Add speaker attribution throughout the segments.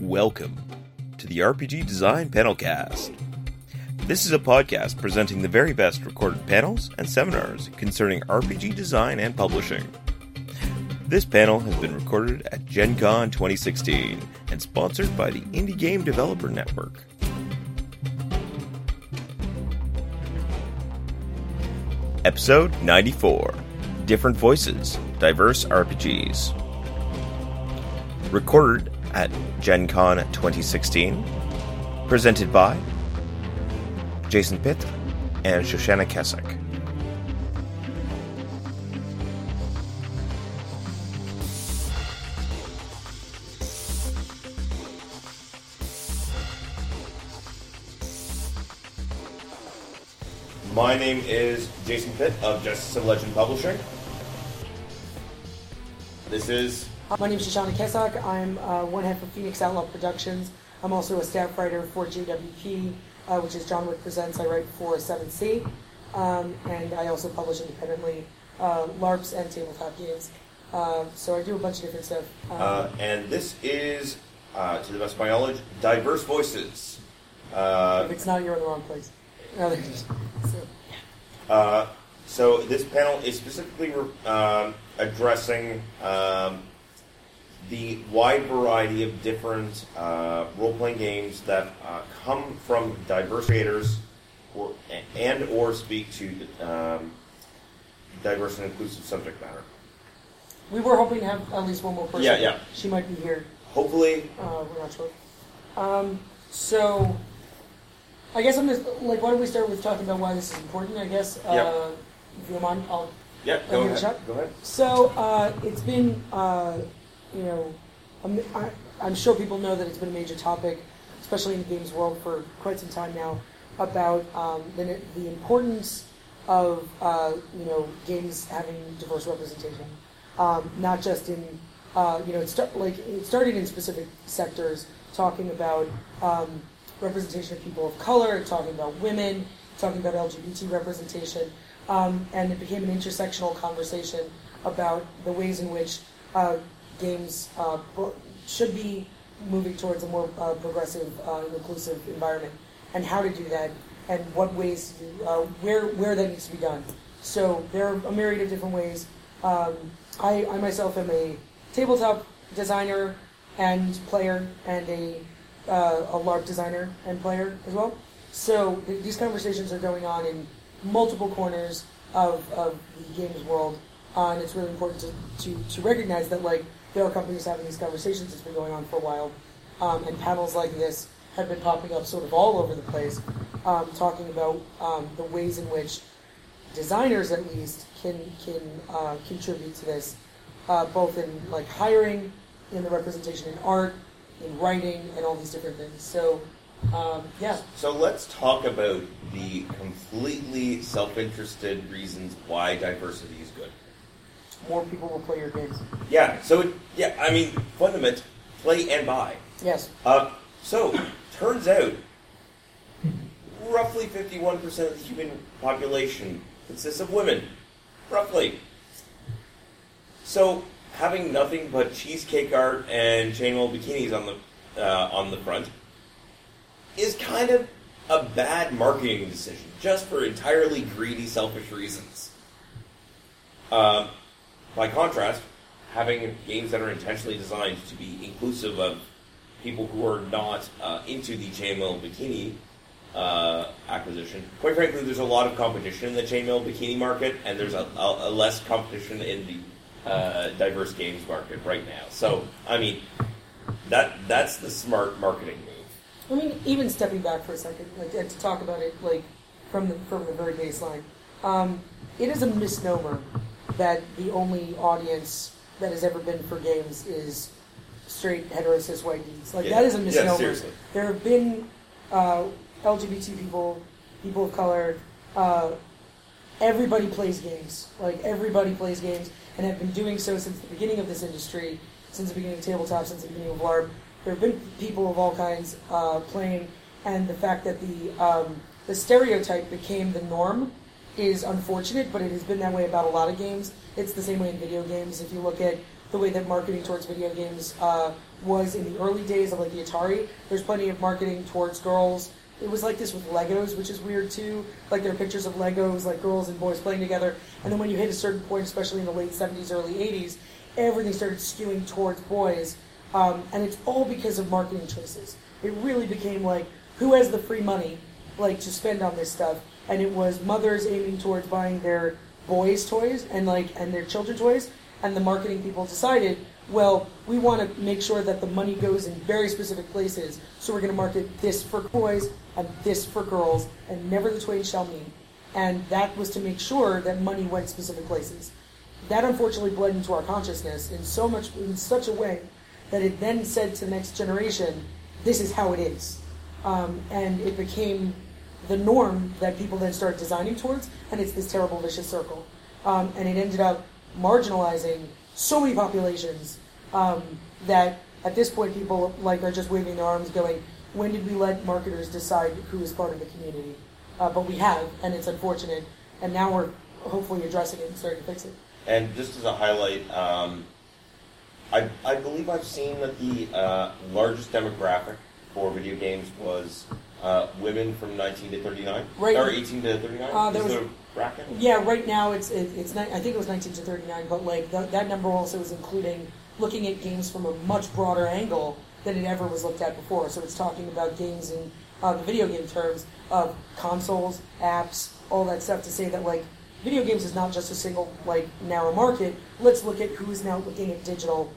Speaker 1: Welcome to the RPG Design Panelcast. This is a podcast presenting the very best recorded panels and seminars concerning RPG design and publishing. This panel has been recorded at Gen Con 2016 and sponsored by the Indie Game Developer Network. Episode 94 Different Voices, Diverse RPGs. Recorded at Gen Con 2016. Presented by Jason Pitt and Shoshana Kessock. My name is Jason Pitt of Justice of Legend Publishing. This is
Speaker 2: My name is Shoshana Kessock. I'm uh, one half of Phoenix Outlaw Productions. I'm also a staff writer for JWP, uh, which is John Wick Presents. I write for Seventh Sea. Um, and I also publish independently uh, LARPs and tabletop games. Uh, so I do a bunch of different stuff. Um,
Speaker 1: Uh, and this is, uh, to the best of my knowledge, Diverse Voices. Uh,
Speaker 2: if it's not, you're in the wrong place. No, so,
Speaker 1: uh, so this panel is specifically um, addressing um, wide variety of different uh, role-playing games that uh, come from diverse creators, or, and or speak to um, diverse and inclusive subject matter.
Speaker 2: we were hoping to have at least one more person.
Speaker 1: Yeah, yeah.
Speaker 2: She might be here.
Speaker 1: Hopefully,
Speaker 2: Uh, we're not sure. Um, so, I guess I'm just like, why don't we start with talking about why this is important? I guess. Uh,
Speaker 1: Yeah.
Speaker 2: If you don't mind, I'll.
Speaker 1: yeah.
Speaker 2: Go ahead.
Speaker 1: Go ahead.
Speaker 2: So uh, it's been, uh, you know, I'm, I, I'm sure people know that it's been a major topic, especially in the games world for quite some time now, about um, the, the importance of uh, you know games having diverse representation, um, not just in uh, you know like it in specific sectors, talking about um, representation of people of color, talking about women, talking about LGBT representation, um, and it became an intersectional conversation about the ways in which uh, games uh, should be moving towards a more uh, progressive uh, inclusive environment, and how to do that, and what ways, uh, where where that needs to be done. So there are a myriad of different ways. Um, I, I myself am a tabletop designer and player, and a uh, a LARP designer and player as well. So th- these conversations are going on in multiple corners of, of the games world, uh, and it's really important to, to, to recognize that like there are companies having these conversations. It's been going on for a while, um, and panels like this have been popping up sort of all over the place, um, talking about um, the ways in which designers, at least, can can uh, contribute to this, uh, both in like hiring, in the representation in art, in writing, and all these different things. So, um, yeah.
Speaker 1: So let's talk about the completely self-interested reasons why diversity is good.
Speaker 2: More people will play your games.
Speaker 1: Yeah. So it, yeah, I mean, fundament, play and buy.
Speaker 2: Yes.
Speaker 1: Uh, so turns out, roughly fifty-one percent of the human population consists of women. Roughly. So having nothing but cheesecake art and chainmail bikinis on the uh, on the front is kind of a bad marketing decision, just for entirely greedy, selfish reasons. Um, by contrast, having games that are intentionally designed to be inclusive of people who are not uh, into the chainmail bikini uh, acquisition. Quite frankly, there's a lot of competition in the chainmail bikini market, and there's a, a, a less competition in the uh, diverse games market right now. So, I mean, that that's the smart marketing move.
Speaker 2: I mean, even stepping back for a second, like, to talk about it, like, from the from the very baseline, um, it is a misnomer that the only audience that has ever been for games is straight hetero cis white dudes. Like,
Speaker 1: Yeah.
Speaker 2: that is a misnomer.
Speaker 1: seriously.
Speaker 2: there have been uh, LGBT people, people of color. Uh, everybody plays games. Like everybody plays games, and have been doing so since the beginning of this industry, since the beginning of tabletop, since the beginning of LARP. There have been people of all kinds uh, playing, and the fact that the um, the stereotype became the norm is unfortunate, but it has been that way about a lot of games. It's the same way in video games. If you look at the way that marketing towards video games uh, was in the early days of like the Atari, there's plenty of marketing towards girls. It was like this with Legos, which is weird too. Like there are pictures of Legos, like girls and boys playing together. And then when you hit a certain point, especially in the late 70s, early 80s, everything started skewing towards boys. Um, and it's all because of marketing choices. It really became like, who has the free money, like to spend on this stuff? And it was mothers aiming towards buying their boys' toys and like and their children's toys. And the marketing people decided, well, we want to make sure that the money goes in very specific places. So we're going to market this for boys and this for girls, and never the twain shall meet. And that was to make sure that money went specific places. That unfortunately bled into our consciousness in so much, in such a way that it then said to the next generation, "This is how it is," um, and it became the norm that people then start designing towards, and it's this terrible vicious circle. Um, and it ended up marginalizing so many populations um, that at this point people like are just waving their arms, going, "When did we let marketers decide who is part of the community?" Uh, but we have, and it's unfortunate. And now we're hopefully addressing it and starting to fix it.
Speaker 1: And just as a highlight, um, I, I believe I've seen that the uh, largest demographic for video games was uh, women from 19 to 39,
Speaker 2: Right.
Speaker 1: or 18 to 39.
Speaker 2: Uh, there
Speaker 1: is
Speaker 2: was-
Speaker 1: the bracket?
Speaker 2: Yeah, right now it's it, it's ni- I think it was 19 to 39, but like th- that number also is including looking at games from a much broader angle than it ever was looked at before. So it's talking about games in uh, the video game terms of consoles, apps, all that stuff to say that like video games is not just a single like narrow market. Let's look at who's now looking at digital.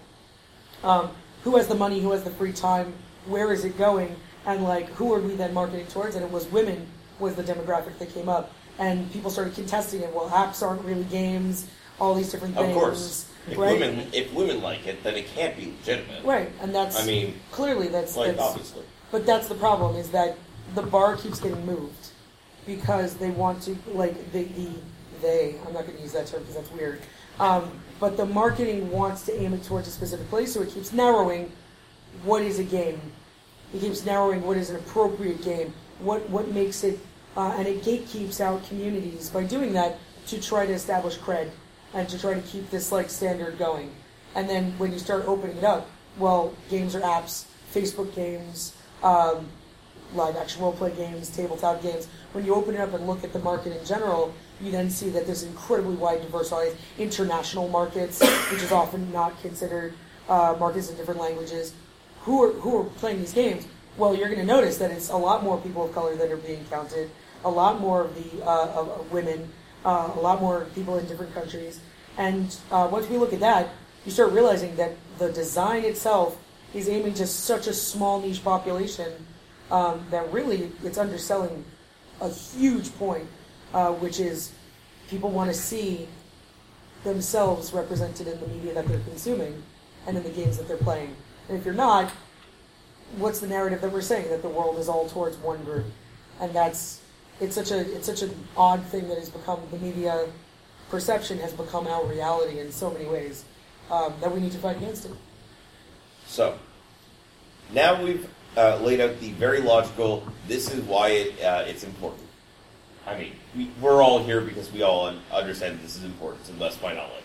Speaker 2: Um, who has the money? Who has the free time? Where is it going? And like, who are we then marketing towards? And it was women was the demographic that came up, and people started contesting it. Well, apps aren't really games. All these different things.
Speaker 1: Of course. If
Speaker 2: right?
Speaker 1: women if women like it, then it can't be legitimate.
Speaker 2: Right, and that's
Speaker 1: I mean,
Speaker 2: clearly that's,
Speaker 1: like
Speaker 2: that's
Speaker 1: obviously.
Speaker 2: but that's the problem is that the bar keeps getting moved because they want to like the the they I'm not going to use that term because that's weird. Um, but the marketing wants to aim it towards a specific place, so it keeps narrowing what is a game. It keeps narrowing what is an appropriate game. What what makes it, uh, and it gatekeeps out communities by doing that to try to establish cred and to try to keep this like standard going. And then when you start opening it up, well, games are apps, Facebook games, um, live action role play games, tabletop games. When you open it up and look at the market in general, you then see that there's incredibly wide diversified international markets, which is often not considered uh, markets in different languages. Who are who are playing these games? Well, you're going to notice that it's a lot more people of color that are being counted, a lot more of the uh, of, of women, uh, a lot more people in different countries. And uh, once we look at that, you start realizing that the design itself is aiming to such a small niche population um, that really it's underselling a huge point, uh, which is people want to see themselves represented in the media that they're consuming and in the games that they're playing. And if you're not, what's the narrative that we're saying that the world is all towards one group? And that's it's such a it's such an odd thing that has become the media perception has become our reality in so many ways um, that we need to fight against it.
Speaker 1: So, now we've uh, laid out the very logical, this is why it, uh, it's important. I mean, we, we're all here because we all un- understand this is important, best of my knowledge.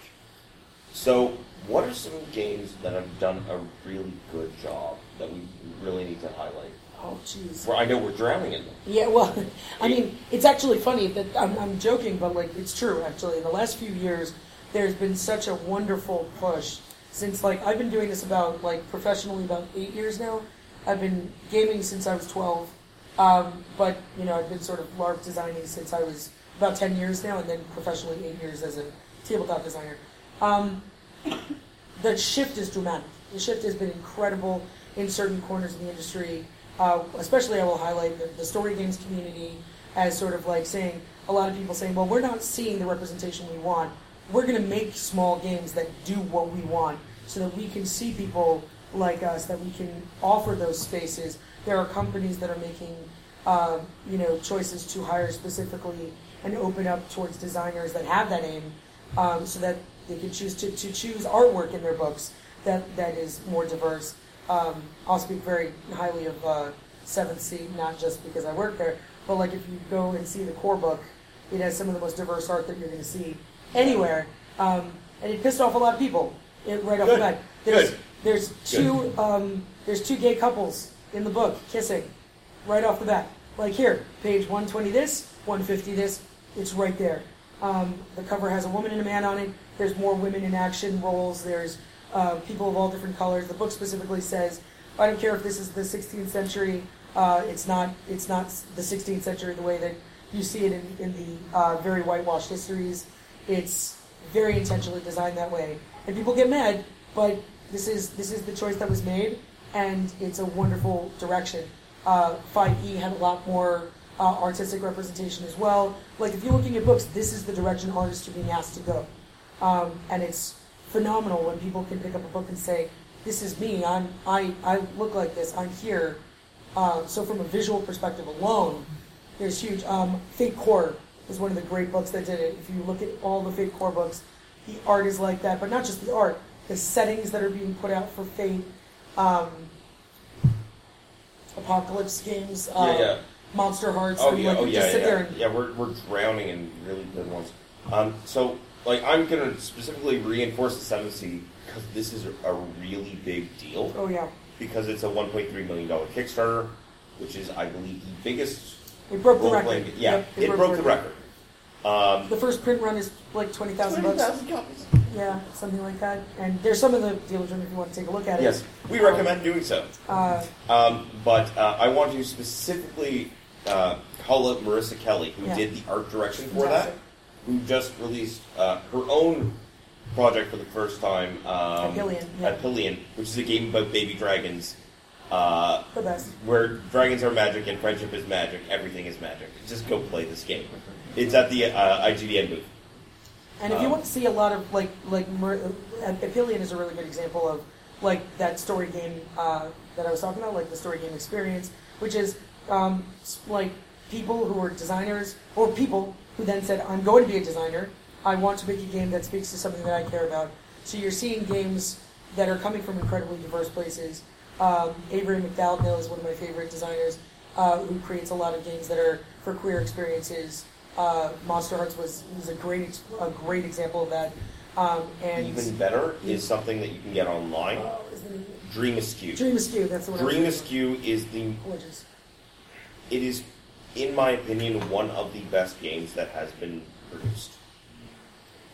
Speaker 1: So, what are some games that have done a really good job that we really need to highlight?
Speaker 2: Oh, jeez.
Speaker 1: Well, I know we're drowning in them.
Speaker 2: Yeah, well, I mean, it's actually funny that I'm, I'm joking, but like it's true. Actually, in the last few years, there's been such a wonderful push since like I've been doing this about like professionally about eight years now. I've been gaming since I was 12, um, but you know I've been sort of LARP designing since I was about 10 years now, and then professionally eight years as a tabletop designer. Um, the shift is dramatic. The shift has been incredible in certain corners of the industry. Uh, especially, I will highlight the, the story games community as sort of like saying a lot of people saying, "Well, we're not seeing the representation we want. We're going to make small games that do what we want, so that we can see people like us, that we can offer those spaces." There are companies that are making, uh, you know, choices to hire specifically and open up towards designers that have that aim, um, so that they can choose to, to choose artwork in their books that, that is more diverse. Um, I'll speak very highly of uh, Seventh Sea, not just because I work there, but like if you go and see the core book It has some of the most diverse art that you're going to see anywhere, um, and it pissed off a lot of people it, right off the bat. There's
Speaker 1: Good.
Speaker 2: there's two um, there's two gay couples in the book kissing right off the bat. Like here, page 120 this, 150 this, it's right there. Um, the cover has a woman and a man on it. There's more women in action roles. There's uh, people of all different colors. The book specifically says, I don't care if this is the 16th century. Uh, it's not. It's not the 16th century the way that you see it in, in the uh, very whitewashed histories. It's very intentionally designed that way, and people get mad. But this is this is the choice that was made, and it's a wonderful direction. Uh, 5e had a lot more uh, artistic representation as well. Like if you're looking at books, this is the direction artists are being asked to go, um, and it's phenomenal when people can pick up a book and say, "This is me. I'm I I look like this. I'm here." Uh, so from a visual perspective alone, there's huge. Um, Fate Core is one of the great books that did it. If you look at all the Fate Core books, the art is like that, but not just the art. The settings that are being put out for Fate, um, Apocalypse games, uh,
Speaker 1: Yeah, yeah.
Speaker 2: Monsterhearts.
Speaker 1: Oh yeah,
Speaker 2: like,
Speaker 1: oh yeah,
Speaker 2: just sit
Speaker 1: yeah. yeah, we're we're drowning in really good ones. Um, so like I'm gonna specifically reinforce the Seventh Sea because this is a really big deal
Speaker 2: oh yeah,
Speaker 1: because it's a 1.3 million dollar Kickstarter, which is I believe the biggest
Speaker 2: it broke the record.
Speaker 1: playing. Yeah,
Speaker 2: Yep,
Speaker 1: it, broke the record. Um,
Speaker 2: The first print run is like twenty thousand bucks.
Speaker 1: 20,000 copies.
Speaker 2: Yeah, something like that. And there's some of the dealers room if you want to take a look at it.
Speaker 1: Yes, we
Speaker 2: Um,
Speaker 1: recommend doing so.
Speaker 2: Uh,
Speaker 1: Um, but uh, I want to specifically uh, call out Marissa Kelly, who
Speaker 2: Yeah.
Speaker 1: did the art direction for
Speaker 2: Fantastic.
Speaker 1: that, who just released uh, her own project for the first time um,
Speaker 2: yeah.
Speaker 1: Epilion, which is a game about baby dragons, uh,
Speaker 2: the best.
Speaker 1: where dragons are magic and friendship is magic. Everything is magic. Just go play this game. It's at the uh, IGDN booth.
Speaker 2: And if you
Speaker 1: Um,
Speaker 2: want to see a lot of like like Mer- uh, Epilion is a really good example of like that story game uh, that I was talking about, like the story game experience, which is um, like people who are designers or people who then said, "I'm going to be a designer. I want to make a game that speaks to something that I care about." So you're seeing games that are coming from incredibly diverse places. Um, Avery Mcdaldno is one of my favorite designers uh, who creates a lot of games that are for queer experiences. Uh, Monsterhearts was, was a great a great example of that. Um, and
Speaker 1: Even better is something that you can get online.
Speaker 2: name-
Speaker 1: Dream Askew.
Speaker 2: Dream Askew. That's the one.
Speaker 1: Dream Askew is the.
Speaker 2: Gorgeous.
Speaker 1: it is, in my opinion, one of the best games that has been produced.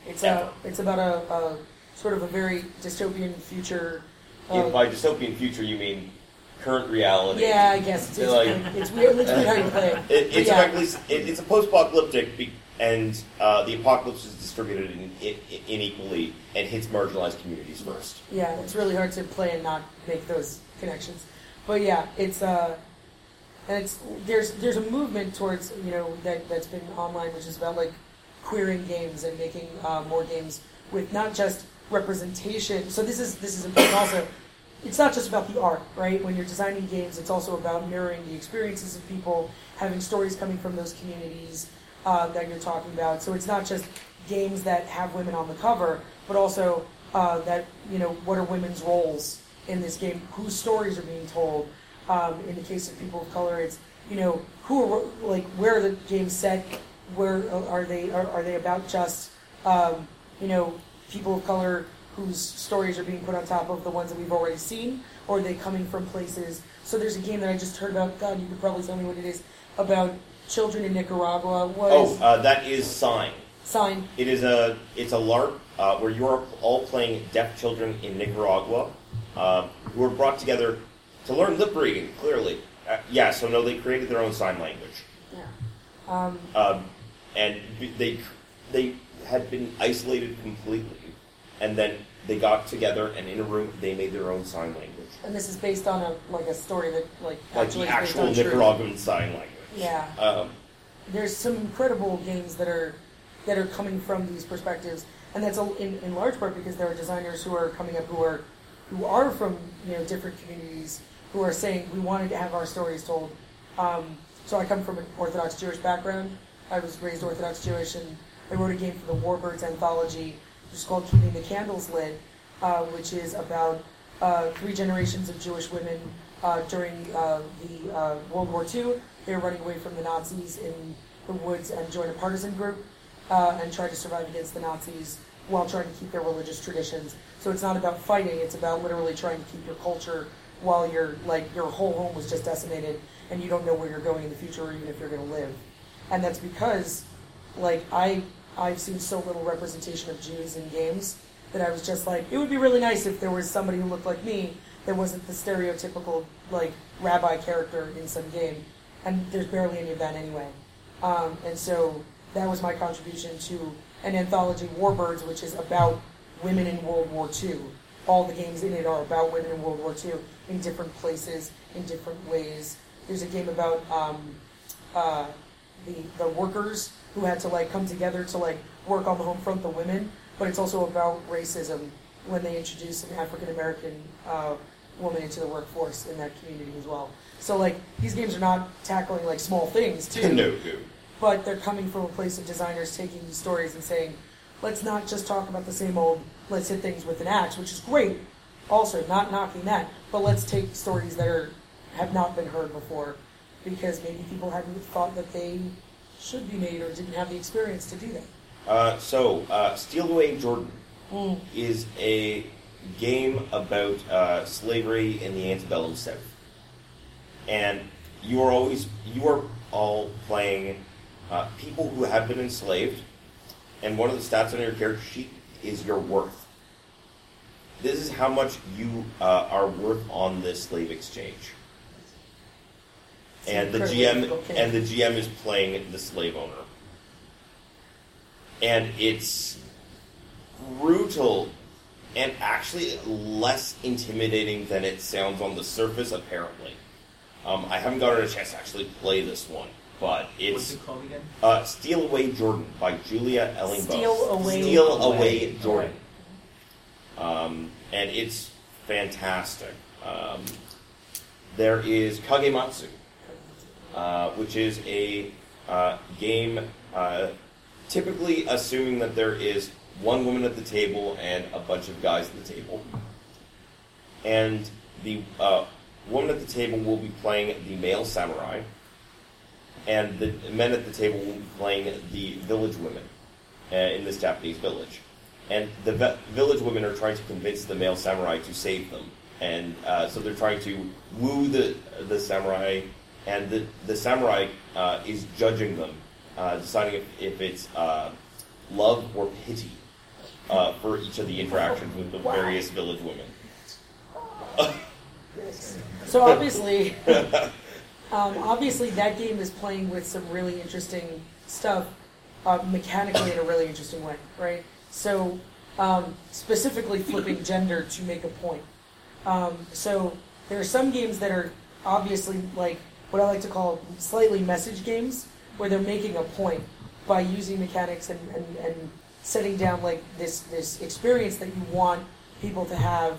Speaker 2: It's
Speaker 1: Ever.
Speaker 2: a it's about a, a sort of a very dystopian future.
Speaker 1: If
Speaker 2: Uh,
Speaker 1: by dystopian future you mean current reality.
Speaker 2: yeah, I guess it's, it's,
Speaker 1: Like-
Speaker 2: it's weird. It's weird how you play it.
Speaker 1: It, it's
Speaker 2: yeah.
Speaker 1: it, it's a post-apocalyptic, be, and uh, the apocalypse is distributed in, in, unequally and hits marginalized communities first.
Speaker 2: Yeah, it's really hard to play and not make those connections. But yeah, it's uh, and it's there's there's a movement towards you know that that's been online, which is about like queering games and making uh, more games with not just representation. So this is this is important also. It's not just about the art, right? When you're designing games, it's also about mirroring the experiences of people, having stories coming from those communities uh, that you're talking about. So it's not just games that have women on the cover, but also uh, that you know what are women's roles in this game, whose stories are being told. Um, in the case of people of color, it's you know who are like where are the games set, where are they are, are they about just um, you know people of color whose stories are being put on top of the ones that we've already seen, or are they coming from places? So there's a game that I just heard about. God, you could probably tell me what it is about children in Nicaragua. What
Speaker 1: Oh, uh, that is Sign.
Speaker 2: sign?
Speaker 1: It is a it's a LARP uh, where you are all playing deaf children in Nicaragua uh, who are brought together to learn lip reading. Clearly, uh, yeah. So no, they created their own sign language,
Speaker 2: Yeah. Um,
Speaker 1: um, and they they had been isolated completely, and then they got together and in a room they made their own sign language,
Speaker 2: and this is based on a like a story that like
Speaker 1: like
Speaker 2: actually
Speaker 1: the actual. Nicaraguan sign language.
Speaker 2: Yeah.
Speaker 1: Um,
Speaker 2: there's some incredible games that are that are coming from these perspectives, and that's a, in, in large part because there are designers who are coming up who are who are from you know different communities who are saying we wanted to have our stories told. Um, so I come from an Orthodox Jewish background. I was raised Orthodox Jewish, and I wrote a game for the Warbirds anthology, which is called Keeping the Candles Lit, uh, which is about uh, three generations of Jewish women uh, during uh, the uh, World War II. They were running away from the Nazis in the woods and join a partisan group uh, and try to survive against the Nazis while trying to keep their religious traditions. So it's not about fighting; it's about literally trying to keep your culture while your like your whole home was just decimated and you don't know where you're going in the future or even if you're going to live. And that's because, like I I've seen so little representation of Jews in games that I was just like, it would be really nice if there was somebody who looked like me that wasn't the stereotypical like rabbi character in some game, and there's barely any of that anyway. Um, and so that was my contribution to an anthology, Warbirds, which is about women in World War II. All the games in it are about women in World War II in different places, in different ways. There's a game about um, uh, the the workers who had to like come together to like work on the home front, the women, but it's also about racism when they introduce an African American uh, woman into the workforce in that community as well. So like these games are not tackling like small things too,
Speaker 1: no,
Speaker 2: but they're coming from a place of designers taking these stories and saying, let's not just talk about the same old, let's hit things with an axe, which is great. Also, not knocking that, but let's take stories that are have not been heard before, because maybe people hadn't thought that they should be made or didn't have the experience to do that.
Speaker 1: Uh, so, uh, Steal Away Jordan
Speaker 2: Mm.
Speaker 1: is a game about uh, slavery in the antebellum South, and you are always you are all playing uh, people who have been enslaved, and one of the stats on your character sheet is your worth. This is how much you uh, are worth on this slave exchange. And the GM and the GM is playing the slave owner. And it's brutal and actually less intimidating than it sounds on the surface, apparently. Um, I haven't gotten a chance to actually play this one, but
Speaker 3: What's
Speaker 1: it's
Speaker 3: it called again?
Speaker 1: uh, Steal Away Jordan by Julia Ellingboe.
Speaker 2: Steal Away
Speaker 1: Steal
Speaker 2: Away.
Speaker 1: Away Jordan. Um, and it's fantastic. Um, there is Kagematsu, uh, which is a uh, game uh, typically assuming that there is one woman at the table and a bunch of guys at the table. And the uh, woman at the table will be playing the male samurai, and the men at the table will be playing the village women uh, in this Japanese village. And the ve- village women are trying to convince the male samurai to save them, and uh, so they're trying to woo the the samurai, and the the samurai uh, is judging them, uh, deciding if, if it's uh, love or pity uh, for each of the interactions with the various village women.
Speaker 2: So obviously, um, obviously that game is playing with some really interesting stuff uh, mechanically in a really interesting way, right? So um, specifically flipping gender to make a point. Um, so there are some games that are obviously like what I like to call slightly message games, where they're making a point by using mechanics and, and, and setting down like this this experience that you want people to have,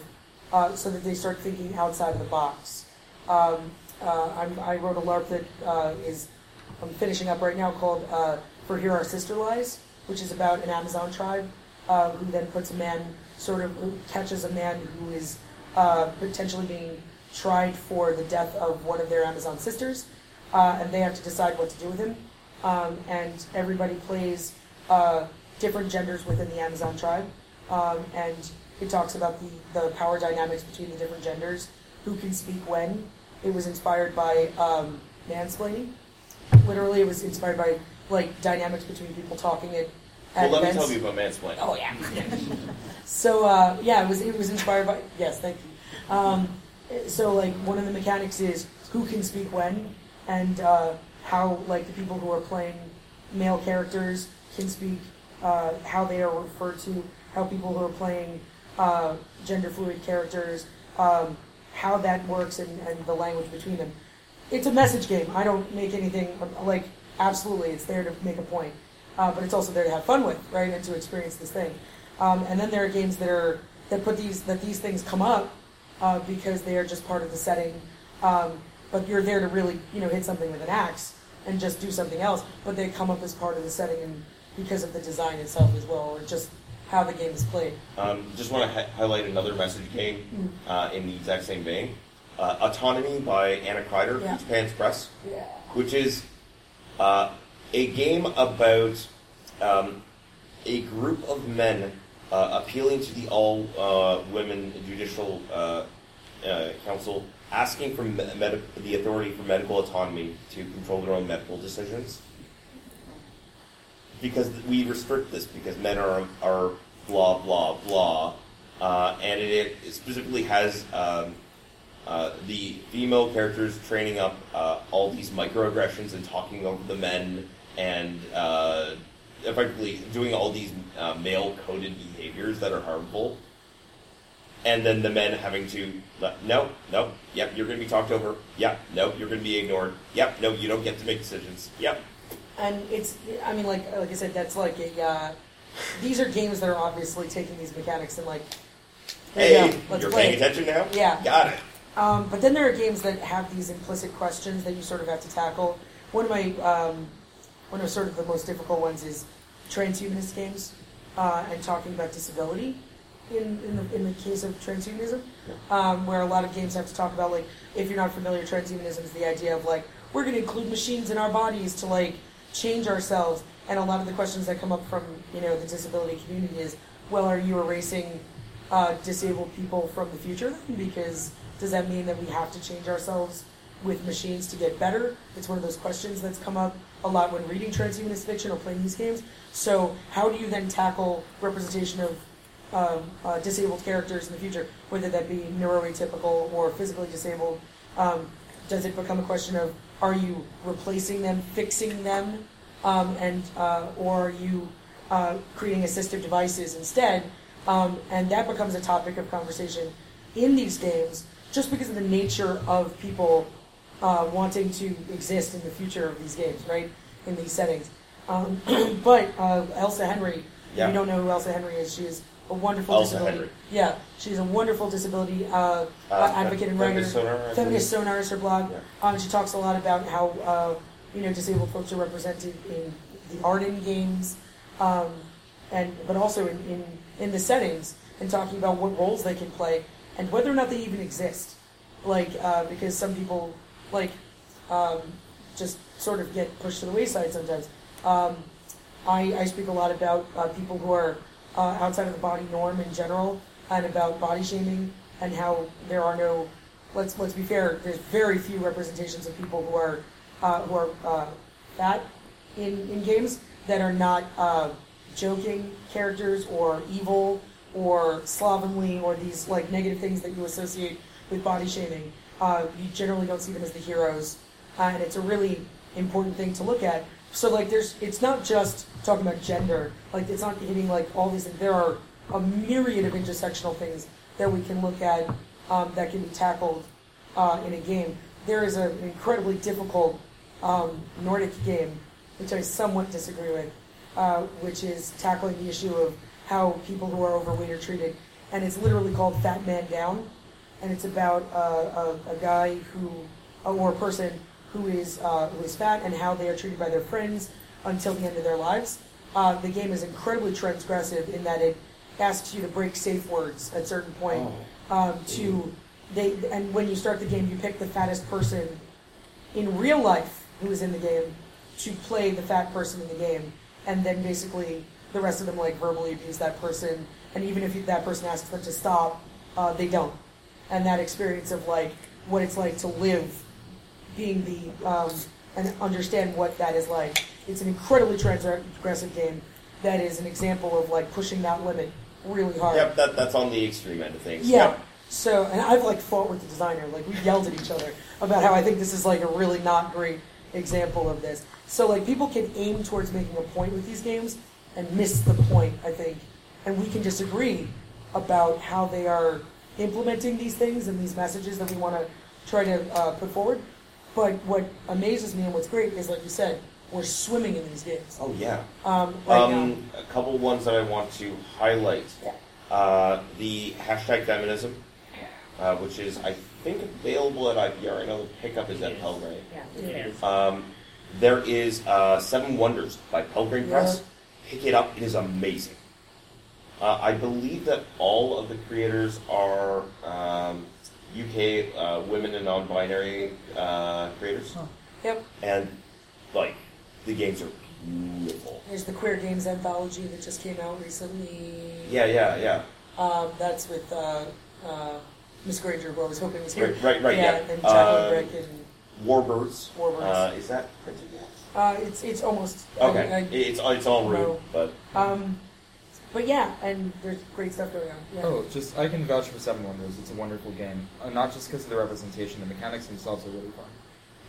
Speaker 2: uh, so that they start thinking outside of the box. Um, uh, I wrote a LARP that uh, is I'm finishing up right now called uh, "For Here Our Sister Lies," which is about an Amazon tribe uh, who then puts a man sort of catches a man who is uh, potentially being tried for the death of one of their Amazon sisters, uh, and they have to decide what to do with him. Um, and everybody plays uh, different genders within the Amazon tribe, um, and it talks about the, the power dynamics between the different genders, who can speak when. It was inspired by um, mansplaining. Literally, it was inspired by like dynamics between people talking at,
Speaker 1: Well, let me tell you about mansplaining.
Speaker 2: Oh yeah. so uh, yeah, it was it was inspired by yes, thank you. Um, so like one of the mechanics is who can speak when, and uh, how like the people who are playing male characters can speak, uh, how they are referred to, how people who are playing uh, gender fluid characters, um, how that works, and, and the language between them. It's a message game. I don't make anything like absolutely. It's there to make a point, uh, but it's also there to have fun with, right, and to experience this thing. Um, and then there are games that are that put these that these things come up uh, because they are just part of the setting. Um, but you're there to really, you know, hit something with an axe and just do something else. But they come up as part of the setting and because of the design itself as well, or just how the game is played.
Speaker 1: Um, just want to hi- highlight another message game uh, in the exact same vein. Uh, Autonomy by Anna Kreider,
Speaker 2: Yeah.
Speaker 1: from Peach Pants Press,
Speaker 2: Yeah.
Speaker 1: which is uh, a game about um, a group of men uh, appealing to the all uh, women judicial uh, uh, council, asking for me- medi- the authority for medical autonomy to control their own medical decisions. Because we restrict this because men are are blah blah blah, uh, and it, it specifically has. Um, uh, the female characters training up all these microaggressions and talking over the men and uh, effectively doing all these uh, male coded behaviors that are harmful. And then the men having to, no, no, yep, you're going to be talked over. Yep, no, you're going to be ignored. Yep, no, you don't get to make decisions. Yep.
Speaker 2: and it's I mean like like I said that's like a uh, these are games that are obviously taking these mechanics and like there you
Speaker 1: Hey,
Speaker 2: go,
Speaker 1: you're paying
Speaker 2: it.
Speaker 1: attention now?
Speaker 2: Yeah.
Speaker 1: Got it.
Speaker 2: Um, but then there are games that have these implicit questions that you sort of have to tackle. One of my um, one of sort of the most difficult ones is transhumanist games uh, and talking about disability in in the, in the case of transhumanism, um, where a lot of games have to talk about like if you're not familiar, transhumanism is the idea of like we're going to include machines in our bodies to like change ourselves. And a lot of the questions that come up from you know the disability community is, well, are you erasing uh, disabled people from the future? Because does that mean that we have to change ourselves with machines to get better? It's one of those questions that's come up a lot when reading transhumanist fiction or playing these games. So, how do you then tackle representation of um, uh, disabled characters in the future, whether that be neuroatypical or physically disabled? Um, does it become a question of are you replacing them, fixing them, um, and uh, or are you uh, creating assistive devices instead? Um, and that becomes a topic of conversation in these games, just because of the nature of people uh, wanting to exist in the future of these games, right? In these settings. Um, but uh, Elsa Henry, if
Speaker 1: Yeah.
Speaker 2: you don't know who Elsa Henry is, she is a wonderful
Speaker 1: Elsa
Speaker 2: disability.
Speaker 1: Henry.
Speaker 2: Yeah, she's a wonderful disability uh,
Speaker 1: Uh,
Speaker 2: uh, advocate and writer.
Speaker 1: Feminist Sonar,
Speaker 2: Feminist Sonar is her blog.
Speaker 1: Yeah.
Speaker 2: Um, she talks a lot about how uh, you know disabled folks are represented in the art in games, um, and but also in, in in the settings and talking about what roles they can play and whether or not they even exist. Like uh, because some people like um, just sort of get pushed to the wayside sometimes. Um, I, I speak a lot about uh, people who are uh, outside of the body norm in general, and about body shaming and how there are no. Let's let's be fair. There's very few representations of people who are uh, who are uh, fat in in games that are not uh, joking characters or evil or slovenly or these like negative things that you associate with body shaming. Uh, you generally don't see them as the heroes, uh, and it's a really important thing to look at. So like, there's it's not just talking about gender. Like, it's not hitting like all these. There are a myriad of intersectional things that we can look at um, that can be tackled uh, in a game. There is a, an incredibly difficult um, Nordic game, which I somewhat disagree with, uh, which is tackling the issue of how people who are overweight are treated, and it's literally called Fat Man Down, and it's about uh, a, a guy who, or a person who is uh, who is fat and how they are treated by their friends until the end of their lives. Uh, the game is incredibly transgressive in that it asks you to break safe words at certain point. Um, to they and when you start the game, you pick the fattest person in real life who is in the game to play the fat person in the game, and then basically the rest of them like verbally abuse that person, and even if that person asks them to stop, uh, they don't. And that experience of like what it's like to live, being the um, and understand what that is like. It's an incredibly transgressive game that is an example of like pushing that limit really hard.
Speaker 1: Yep, that, that's on the extreme end of things.
Speaker 2: Yeah.
Speaker 1: Yep.
Speaker 2: So, and I've like fought with the designer. Like we yelled at each other about how I think this is like a really not great example of this. So, like people can aim towards making a point with these games and miss the point. I think, and we can disagree about how they are implementing these things and these messages that we want to try to uh, put forward. But what amazes me and what's great is, like you said, we're swimming in these games
Speaker 1: Oh, yeah.
Speaker 2: um, right now.
Speaker 1: Um, a couple ones that I want to highlight.
Speaker 2: Yeah.
Speaker 1: Uh, the hashtag feminism, uh, which is, I think, available at IPR. I know the pickup is at Pelgrane.
Speaker 3: Yeah, it is.
Speaker 1: Um, there is uh, Seven Wonders by Pelgrane Press. Pick it up; it is amazing. Uh, I believe that all of the creators are um, UK uh, women and non-binary uh, creators,
Speaker 2: Yep.
Speaker 1: and like the games are beautiful.
Speaker 2: There's the Queer Games anthology that just came out recently.
Speaker 1: Yeah, yeah, yeah.
Speaker 2: Um, that's with uh, uh, Miss Granger, who I was hoping was here.
Speaker 1: Right, right, right, yeah.
Speaker 2: and Chocolate
Speaker 1: Uh,
Speaker 2: Brick and
Speaker 1: Warbirds.
Speaker 2: Warbirds.
Speaker 1: Uh, is that printed yet?
Speaker 2: uh, it's it's almost
Speaker 1: Okay,
Speaker 2: I,
Speaker 1: it's it's all rude,
Speaker 2: No.
Speaker 1: but
Speaker 2: I, um, but yeah, and there's great stuff going on. Yeah.
Speaker 3: Oh, just I can vouch for Seven Wonders. It's a wonderful game, uh, not just because of the representation. The mechanics themselves are really fun.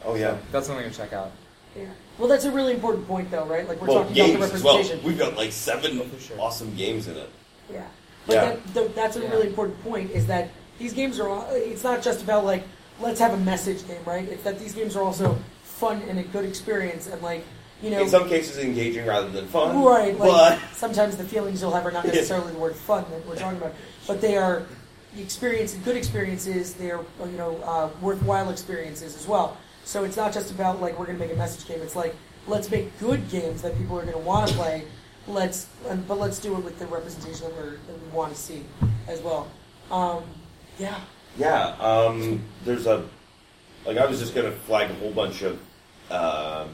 Speaker 1: oh yeah.
Speaker 3: So that's something to check out.
Speaker 2: Yeah. Well, that's a really important point, though, right? Like we're
Speaker 1: well,
Speaker 2: talking about
Speaker 1: games
Speaker 2: the
Speaker 1: as well.
Speaker 2: representation.
Speaker 1: We've got like seven
Speaker 3: Oh, sure.
Speaker 1: awesome games in it.
Speaker 2: Yeah. But
Speaker 1: Yeah.
Speaker 2: That, th- that's a
Speaker 3: Yeah.
Speaker 2: really important point is that these games are, all, it's not just about like, let's have a message game, right? It's that these games are also fun and a good experience and like, you know,
Speaker 1: in some cases, engaging rather than fun.
Speaker 2: right, like
Speaker 1: but
Speaker 2: sometimes the feelings you'll have are not necessarily the word fun that we're talking about, but they are the experience, good experiences, they're, you know, uh, worthwhile experiences as well. So it's not just about like, we're going to make a message game. It's like, let's make good games that people are going to want to play. Let's, and, but let's do it with the representation that, we're, that we want to see as well. Um, yeah.
Speaker 1: Yeah, um, there's a like I was just gonna flag a whole bunch of um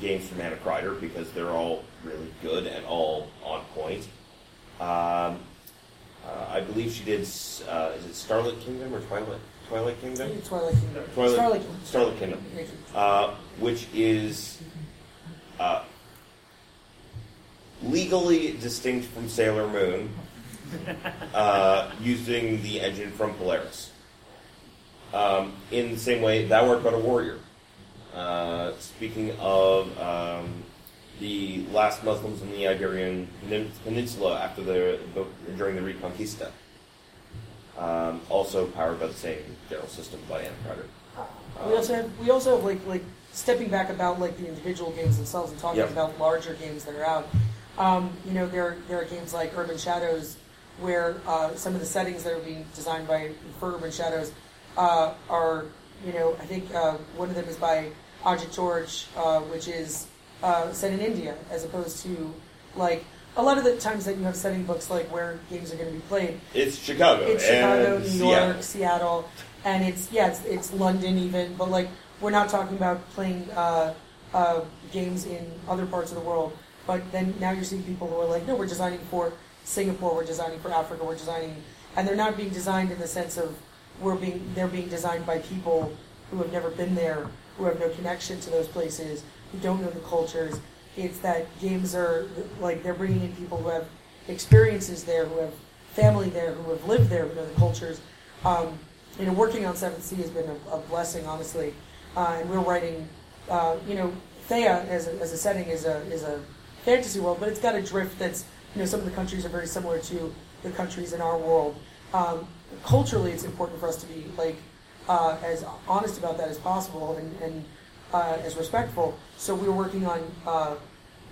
Speaker 1: games from Anna Kreider because they're all really good and all on point. Um, uh, I believe she did. Uh, is it Starlit Kingdom or Twilight Twilight Kingdom?
Speaker 2: Twilight Kingdom.
Speaker 1: Twilight,
Speaker 2: Starlight Kingdom.
Speaker 1: Starlit Kingdom, uh, which is uh, legally distinct from Sailor Moon, uh, using the engine from Polaris. Um, in the same way, Thou Art But a Warrior. Uh, speaking of um, the last Muslims in the Iberian Peninsula after the during the Reconquista, um, also powered by the same general system by Anna Kreider.
Speaker 2: We also have we also have like like stepping back about like the individual games themselves and talking
Speaker 1: Yep.
Speaker 2: about larger games that are out. Um, you know, there there are games like Urban Shadows where uh, some of the settings that are being designed by for Urban Shadows uh, are you know I think uh, one of them is by Ajit George, uh, which is uh, set in India as opposed to like a lot of the times that you have setting books like where games are going to be played
Speaker 1: It's Chicago.
Speaker 2: it's Chicago, New
Speaker 1: Seattle.
Speaker 2: York, Seattle, and it's yeah, it's, it's London even. But like, we're not talking about playing uh, uh, games in other parts of the world. But then now you're seeing people who are like, no, we're designing for Singapore, we're designing for Africa, we're designing, and they're not being designed in the sense of we're being they're being designed by people who have never been there, who have no connection to those places, who don't know the cultures. It's that games are like they're bringing in people who have experiences there, who have family there, who have lived there, who know the cultures. Um, you know, working on Seventh Sea has been a, a blessing, honestly. Uh, and we're writing, uh, you know, Thea as a, as a setting is a is a fantasy world, but it's got a drift that's you know some of the countries are very similar to the countries in our world. Um, culturally, it's important for us to be like uh, as honest about that as possible and, and uh, as respectful. So we're working on uh,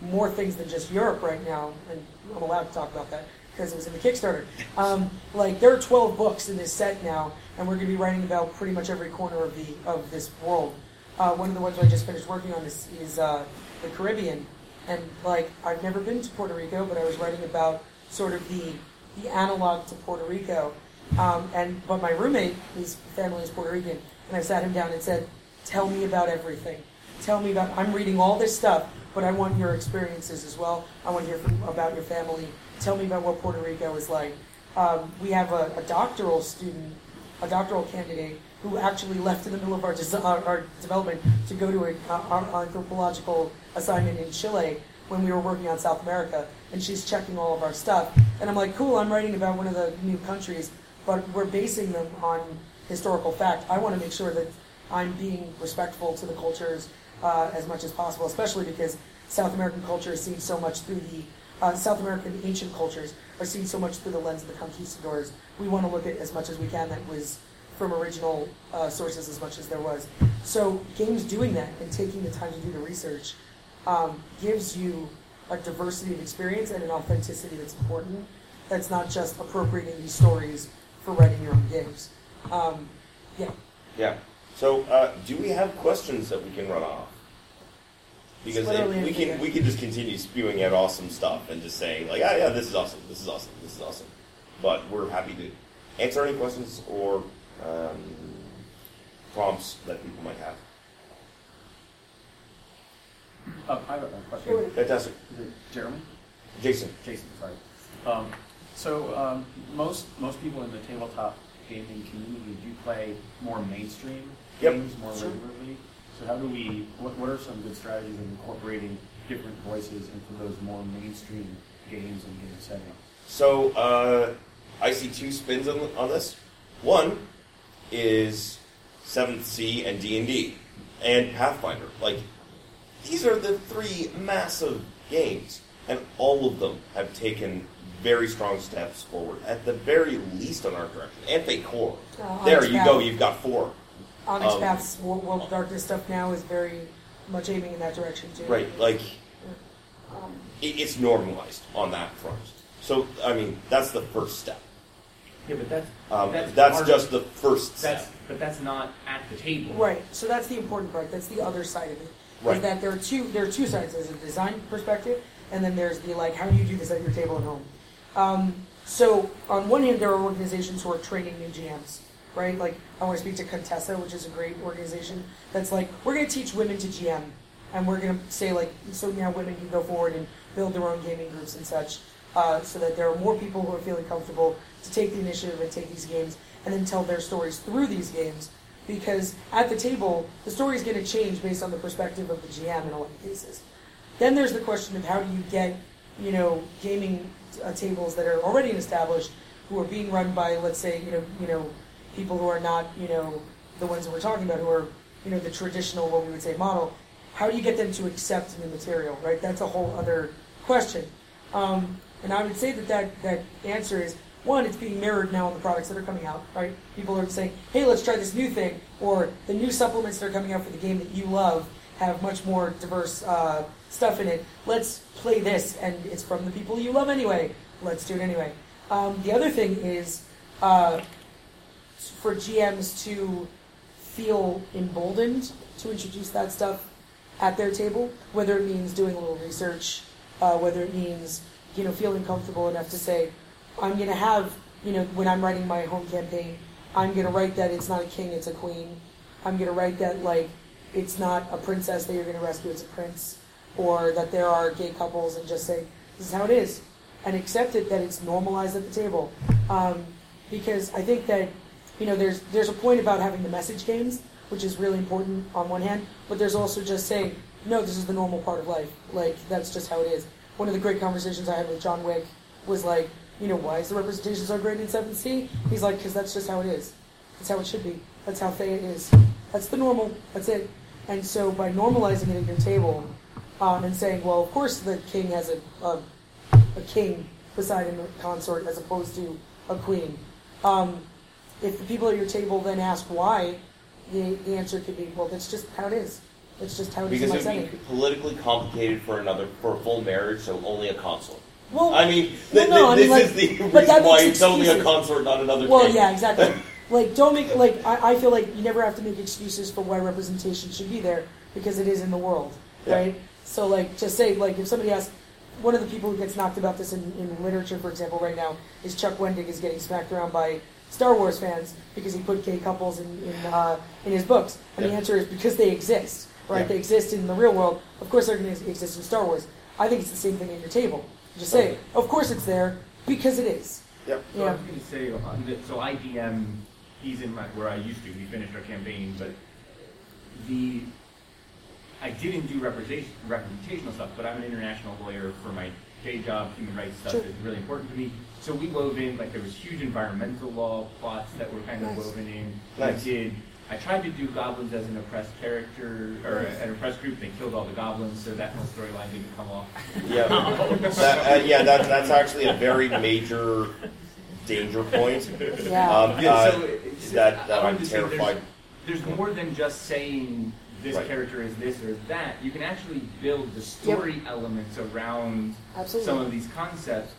Speaker 2: more things than just Europe right now, and I'm allowed to talk about that because it was in the Kickstarter. Um, like there are 12 books in this set now, and we're going to be writing about pretty much every corner of the of this world. Uh, one of the ones I just finished working on is, is uh, the Caribbean, and like I've never been to Puerto Rico, but I was writing about sort of the the analog to Puerto Rico. Um, and but my roommate, his family is Puerto Rican, and I sat him down and said, "Tell me about everything. Tell me about. I'm reading all this stuff, but I want your experiences as well. I want to hear from, about your family. Tell me about what Puerto Rico is like." Um, we have a, a doctoral student, a doctoral candidate who actually left in the middle of our, desi- our, our development to go to a, our anthropological assignment in Chile when we were working on South America, and she's checking all of our stuff. And I'm like, cool, I'm writing about one of the new countries, but we're basing them on historical fact. I want to make sure that I'm being respectful to the cultures uh, as much as possible, especially because South American culture is seen so much through the uh, South American ancient cultures are seen so much through the lens of the conquistadors. We want to look at as much as we can that was from original uh, sources as much as there was. So games doing that and taking the time to do the research um, gives you a diversity of experience and an authenticity that's important. That's not just appropriating these stories for writing your own games. Um, yeah.
Speaker 1: Yeah. So, uh, do we have questions that we can run off? Because if we can, we can just continue spewing out awesome stuff and just saying like, ah, yeah, this is awesome, this is awesome, this is awesome. But we're happy to answer any questions or um, prompts that people might have.
Speaker 4: Uh, I have a question.
Speaker 2: Sure.
Speaker 1: Fantastic.
Speaker 4: Is it Jeremy?
Speaker 1: Jason.
Speaker 4: Jason, sorry. Um, so um, most most people in the tabletop gaming community do play more mainstream
Speaker 1: Yep.
Speaker 4: games more
Speaker 2: Sure.
Speaker 4: regularly. So how do we? What, what are some good strategies of incorporating different voices into those more mainstream games and game settings?
Speaker 1: So uh, I see two spins on, on this. One is Seventh Sea and D and D and Pathfinder. Like these are the three massive games, and all of them have taken very strong steps forward. At the very least, on our direction. And Fate Core.
Speaker 2: Uh,
Speaker 1: there you
Speaker 2: Path.
Speaker 1: go. You've got four.
Speaker 2: Onyx
Speaker 1: Um,
Speaker 2: Path's World, World of Darkness stuff now is very much aiming in that direction too.
Speaker 1: Right. Like
Speaker 2: Um,
Speaker 1: it, it's normalized on that front. So I mean, that's the first step.
Speaker 5: Yeah, but that's
Speaker 1: Um,
Speaker 5: that's,
Speaker 1: that's
Speaker 5: part
Speaker 1: just the first step.
Speaker 5: but that's not at the table.
Speaker 2: Right. So that's the important part. That's the other side of it. Is
Speaker 1: Right.
Speaker 2: that there are two there are two sides. There's a design perspective, and then there's the like how do you do this at your table at home. Um, so on one hand, there are organizations who are training new GMs, right? Like I want to speak to Contessa, which is a great organization that's like we're going to teach women to GM, and we're going to say like so now women can go forward and build their own gaming groups and such, uh, so that there are more people who are feeling comfortable to take the initiative and take these games and then tell their stories through these games because at the table, the story is going to change based on the perspective of the GM in a lot of cases. Then there's the question of how do you get, you know, gaming uh, tables that are already established, who are being run by, let's say, you know, you know, people who are not, you know, the ones that we're talking about, who are, you know, the traditional, what we would say, model. How do you get them to accept new material, right? That's a whole other question. Um, and I would say that, that that answer is one, it's being mirrored now in the products that are coming out, right? People are saying, hey, let's try this new thing, or the new supplements that are coming out for the game that you love have much more diverse uh, stuff in it. Let's play this, and it's from the people you love anyway. Let's do it anyway. Um, the other thing is uh, for GMs to feel emboldened to introduce that stuff at their table, whether it means doing a little research, uh, whether it means you know feeling comfortable enough to say, I'm going to have you know when I'm writing my home campaign, I'm going to write that it's not a king, it's a queen. I'm going to write that like it's not a princess that you're going to rescue, it's a prince, or that there are gay couples, and just say this is how it is, and accept it that it's normalized at the table. Um, because I think that you know there's there's a point about having the message games, which is really important on one hand, but there's also just saying no, this is the normal part of life. Like that's just how it is. One of the great conversations I had with John Wick was like, you know, why is the representation so great in Seventh Sea? He's like, because that's just how it is. That's how it should be. That's how Théah is. That's the normal. That's it. And so by normalizing it at your table um, and saying, well, of course the king has a, a, a king beside him, a consort, as opposed to a queen. Um, if the people at your table then ask why, the, the answer could be, well, that's just how it is. It's just how it is
Speaker 1: Because
Speaker 2: in my
Speaker 1: it
Speaker 2: setting.
Speaker 1: would be politically complicated for another for a full marriage, so only a consort.
Speaker 2: Well,
Speaker 1: I mean,
Speaker 2: well,
Speaker 1: th-
Speaker 2: no, I mean,
Speaker 1: this
Speaker 2: like-
Speaker 1: is the reason why it's only a consort, not another.
Speaker 2: Well,
Speaker 1: king.
Speaker 2: yeah, exactly. like, don't make like I, I feel like you never have to make excuses for why representation should be there because it is in the world,
Speaker 1: Yeah.
Speaker 2: right? So, like, just say like if somebody asks, one of the people who gets knocked about this in, in literature, for example, right now is Chuck Wendig is getting smacked around by Star Wars fans because he put gay couples in in, uh, in his books, and the answer is because they exist, right?
Speaker 1: Yeah.
Speaker 2: They exist in the real world. Of course, they're going to exist in Star Wars. I think it's the same thing in your table. Just say,
Speaker 1: Okay.
Speaker 2: of course it's there because it is.
Speaker 1: Yep.
Speaker 5: So I
Speaker 2: Yeah.
Speaker 5: was going to say, the, so IDM, he's in my, where I used to. We finished our campaign, but the I didn't do representation, representational stuff, but I'm an international lawyer for my day job. Human rights stuff
Speaker 2: Sure.
Speaker 5: is really important to me. So we wove in like there was huge environmental law plots that were kind of
Speaker 2: Nice.
Speaker 5: woven in.
Speaker 1: Nice.
Speaker 5: We did. I tried to do goblins as an oppressed character or
Speaker 2: Nice.
Speaker 5: an oppressed group. They killed all the goblins, so that whole storyline didn't come off.
Speaker 1: Yeah, that, uh, yeah, that, that's actually a very major danger point.
Speaker 2: Yeah.
Speaker 1: Um,
Speaker 5: Yeah,
Speaker 1: uh,
Speaker 5: so it's-
Speaker 1: that that
Speaker 5: I
Speaker 1: I'm
Speaker 5: wanted to say there's-
Speaker 1: terrified.
Speaker 5: There's more than just saying this
Speaker 1: Right.
Speaker 5: character is this or that. You can actually build the story elements around
Speaker 2: Absolutely.
Speaker 5: some of these concepts.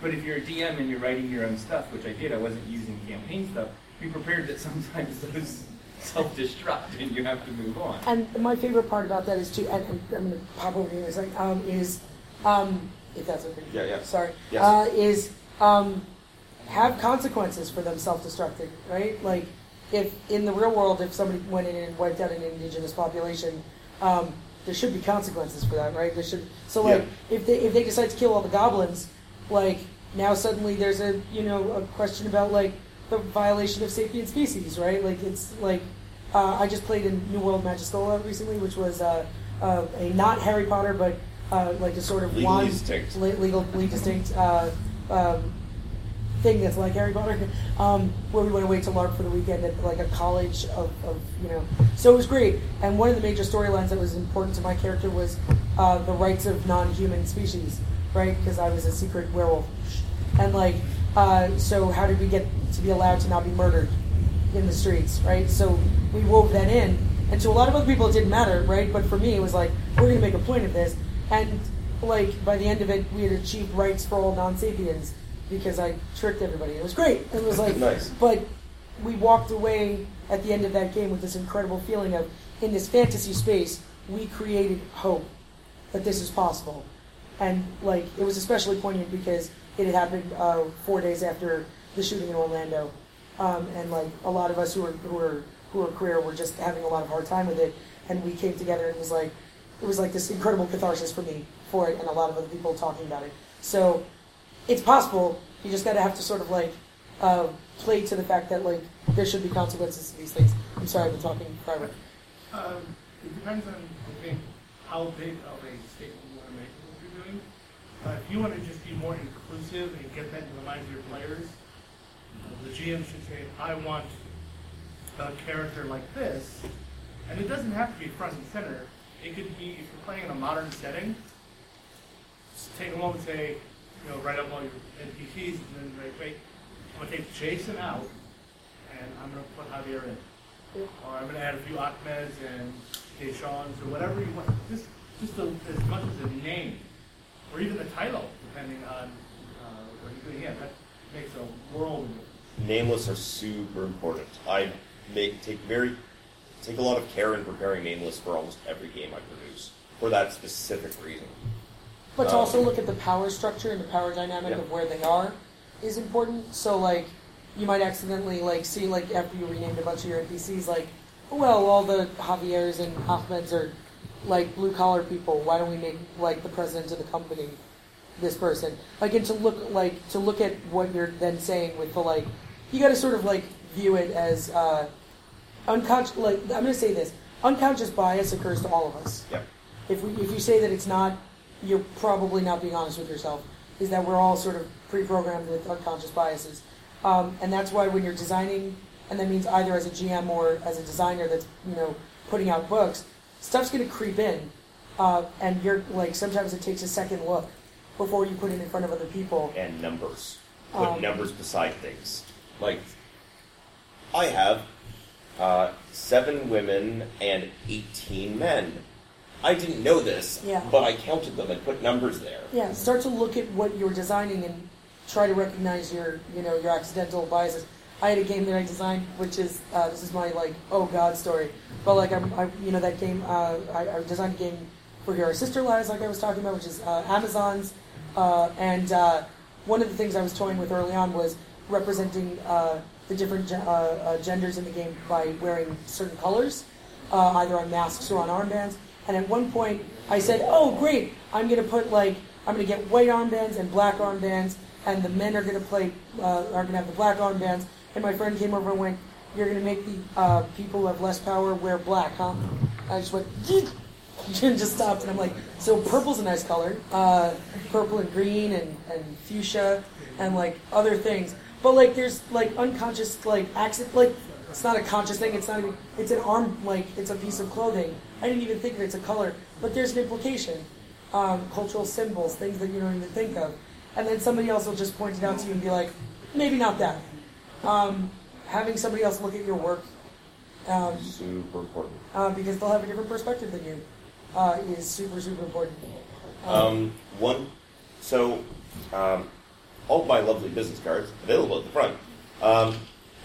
Speaker 5: But if you're a DM and you're writing your own stuff, which I did, I wasn't using campaign stuff. Be prepared that sometimes those self-destruct and you have to move on.
Speaker 2: And my favorite part about that is too, and, and I'm going to pop over here in a second, um, is, um, if that's okay.
Speaker 1: Yeah, yeah.
Speaker 2: Sorry.
Speaker 1: Yes.
Speaker 2: Uh, is um, have consequences for them self-destructing, right? Like, if in the real world, if somebody went in and wiped out an indigenous population, um, there should be consequences for that, right? There should. So like,
Speaker 1: Yeah.
Speaker 2: if they if they decide to kill all the goblins, like now suddenly there's a you know a question about like the violation of sapient species, right? Like it's like uh, I just played in New World Magischola recently, which was uh, uh, a not Harry Potter, but uh, like a sort of
Speaker 1: Legally
Speaker 2: wand-
Speaker 1: distinct.
Speaker 2: le- legally distinct uh, um, thing that's like Harry Potter, um, where we went away to LARP for the weekend at like a college of, of you know. So it was great, and one of the major storylines that was important to my character was uh, the rights of non-human species, right? Because I was a secret werewolf, and like, uh, so how did we get to be allowed to not be murdered in the streets, right? So we wove that in, and to a lot of other people it didn't matter, right? But for me, it was like we're going to make a point of this, and like by the end of it, we had achieved rights for all non-sapiens because I tricked everybody. It was great. It was like,
Speaker 1: Nice.
Speaker 2: but we walked away at the end of that game with this incredible feeling of in this fantasy space, we created hope that this is possible, and like it was especially poignant because it had happened uh, four days after the shooting in Orlando, um, and like a lot of us who were who were who were queer were just having a lot of hard time with it, and we came together and it was like it was like this incredible catharsis for me for it, and a lot of other people talking about it. So it's possible. You just got to have to sort of like uh, play to the fact that like there should be consequences to these things. I'm sorry, I've been talking forever.
Speaker 6: Um, it depends on, I think, how big of a statement you want to make what you're doing. Uh, if you want to just be more inclusive and get that in the minds of your players, the GM should say, I want a character like this, and it doesn't have to be front and center. It could be, if you're playing in a modern setting, just take a moment and say, you know, write up all your NPCs, and then write, wait, I'm gonna take Jason out, and I'm gonna put Javier in. Or I'm gonna add a few Ahmeds and Deschamps or whatever you want, just, just a, as much as a name, or even the title, depending on, uh, what you're doing, yeah, that makes a world.
Speaker 1: Nameless are super important. I make take very take a lot of care in preparing nameless for almost every game I produce for that specific reason.
Speaker 2: But to
Speaker 1: Um,
Speaker 2: also look at the power structure and the power dynamic
Speaker 1: Yeah.
Speaker 2: of where they are is important. So like you might accidentally like see like after you renamed a bunch of your NPCs like, well, all the Javiers and Ahmeds are like blue collar people. Why don't we make like the president of the company this person? Like and to look like to look at what you're then saying with the like you got to sort of like view it as uh, unconscious. Like I'm going to say this: unconscious bias occurs to all of us
Speaker 1: Yep.
Speaker 2: if we, if you say that it's not, you're probably not being honest with yourself. Is that we're all sort of pre-programmed with unconscious biases, um, and that's why when you're designing, and that means either as a GM or as a designer that's you know putting out books, stuff's going to creep in, uh, and you're like sometimes it takes a second look before you put it in front of other people.
Speaker 1: and numbers. Put
Speaker 2: Um,
Speaker 1: numbers beside things. Like, I have uh, seven women and 18 men. I didn't know this,
Speaker 2: Yeah.
Speaker 1: but I counted them and put numbers there.
Speaker 2: Yeah, start to look at what you're designing and try to recognize your, you know, your accidental biases. I had a game that I designed, which is uh, this is my like oh god story, but like I'm, I, you know, that game uh, I, I designed a game for Here Our Sister Lies, like I was talking about, which is uh, Amazon's, uh, and uh, one of the things I was toying with early on was representing uh, the different uh, uh, genders in the game by wearing certain colors, uh, either on masks or on armbands. And at one point, I said, "Oh, great! I'm going to put like I'm going to get white armbands and black armbands, and the men are going to play uh, are going to have the black armbands." And my friend came over and went, "You're going to make the uh, people who have less power wear black, huh?" I just went. and just stopped, and I'm like, so purple's a nice color, uh, purple and green and, and fuchsia and like other things. But like, there's like unconscious like accent, like it's not a conscious thing. It's not even. It's an arm, like it's a piece of clothing. I didn't even think of it as a color, but there's an implication. Um, cultural symbols, things that you don't even think of, and then somebody else will just point it out to you and be like, maybe not that. Um, having somebody else look at your work um,
Speaker 1: Super important.
Speaker 2: uh, because they'll have a different perspective than you, uh, is super, super important.
Speaker 1: Um, one, so um, all my lovely business cards available at the front. Um,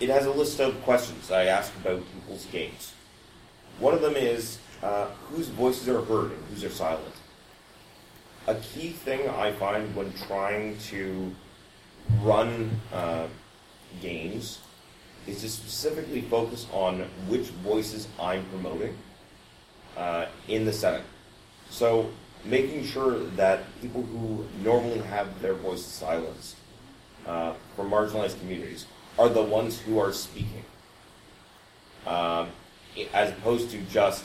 Speaker 1: it has a list of questions I ask about people's games. One of them is uh, whose voices are heard and whose are silent. A key thing I find when trying to run uh, games is to specifically focus on which voices I'm promoting uh, in the setting. So making sure that people who normally have their voices silenced uh, from marginalized communities are the ones who are speaking, um, as opposed to just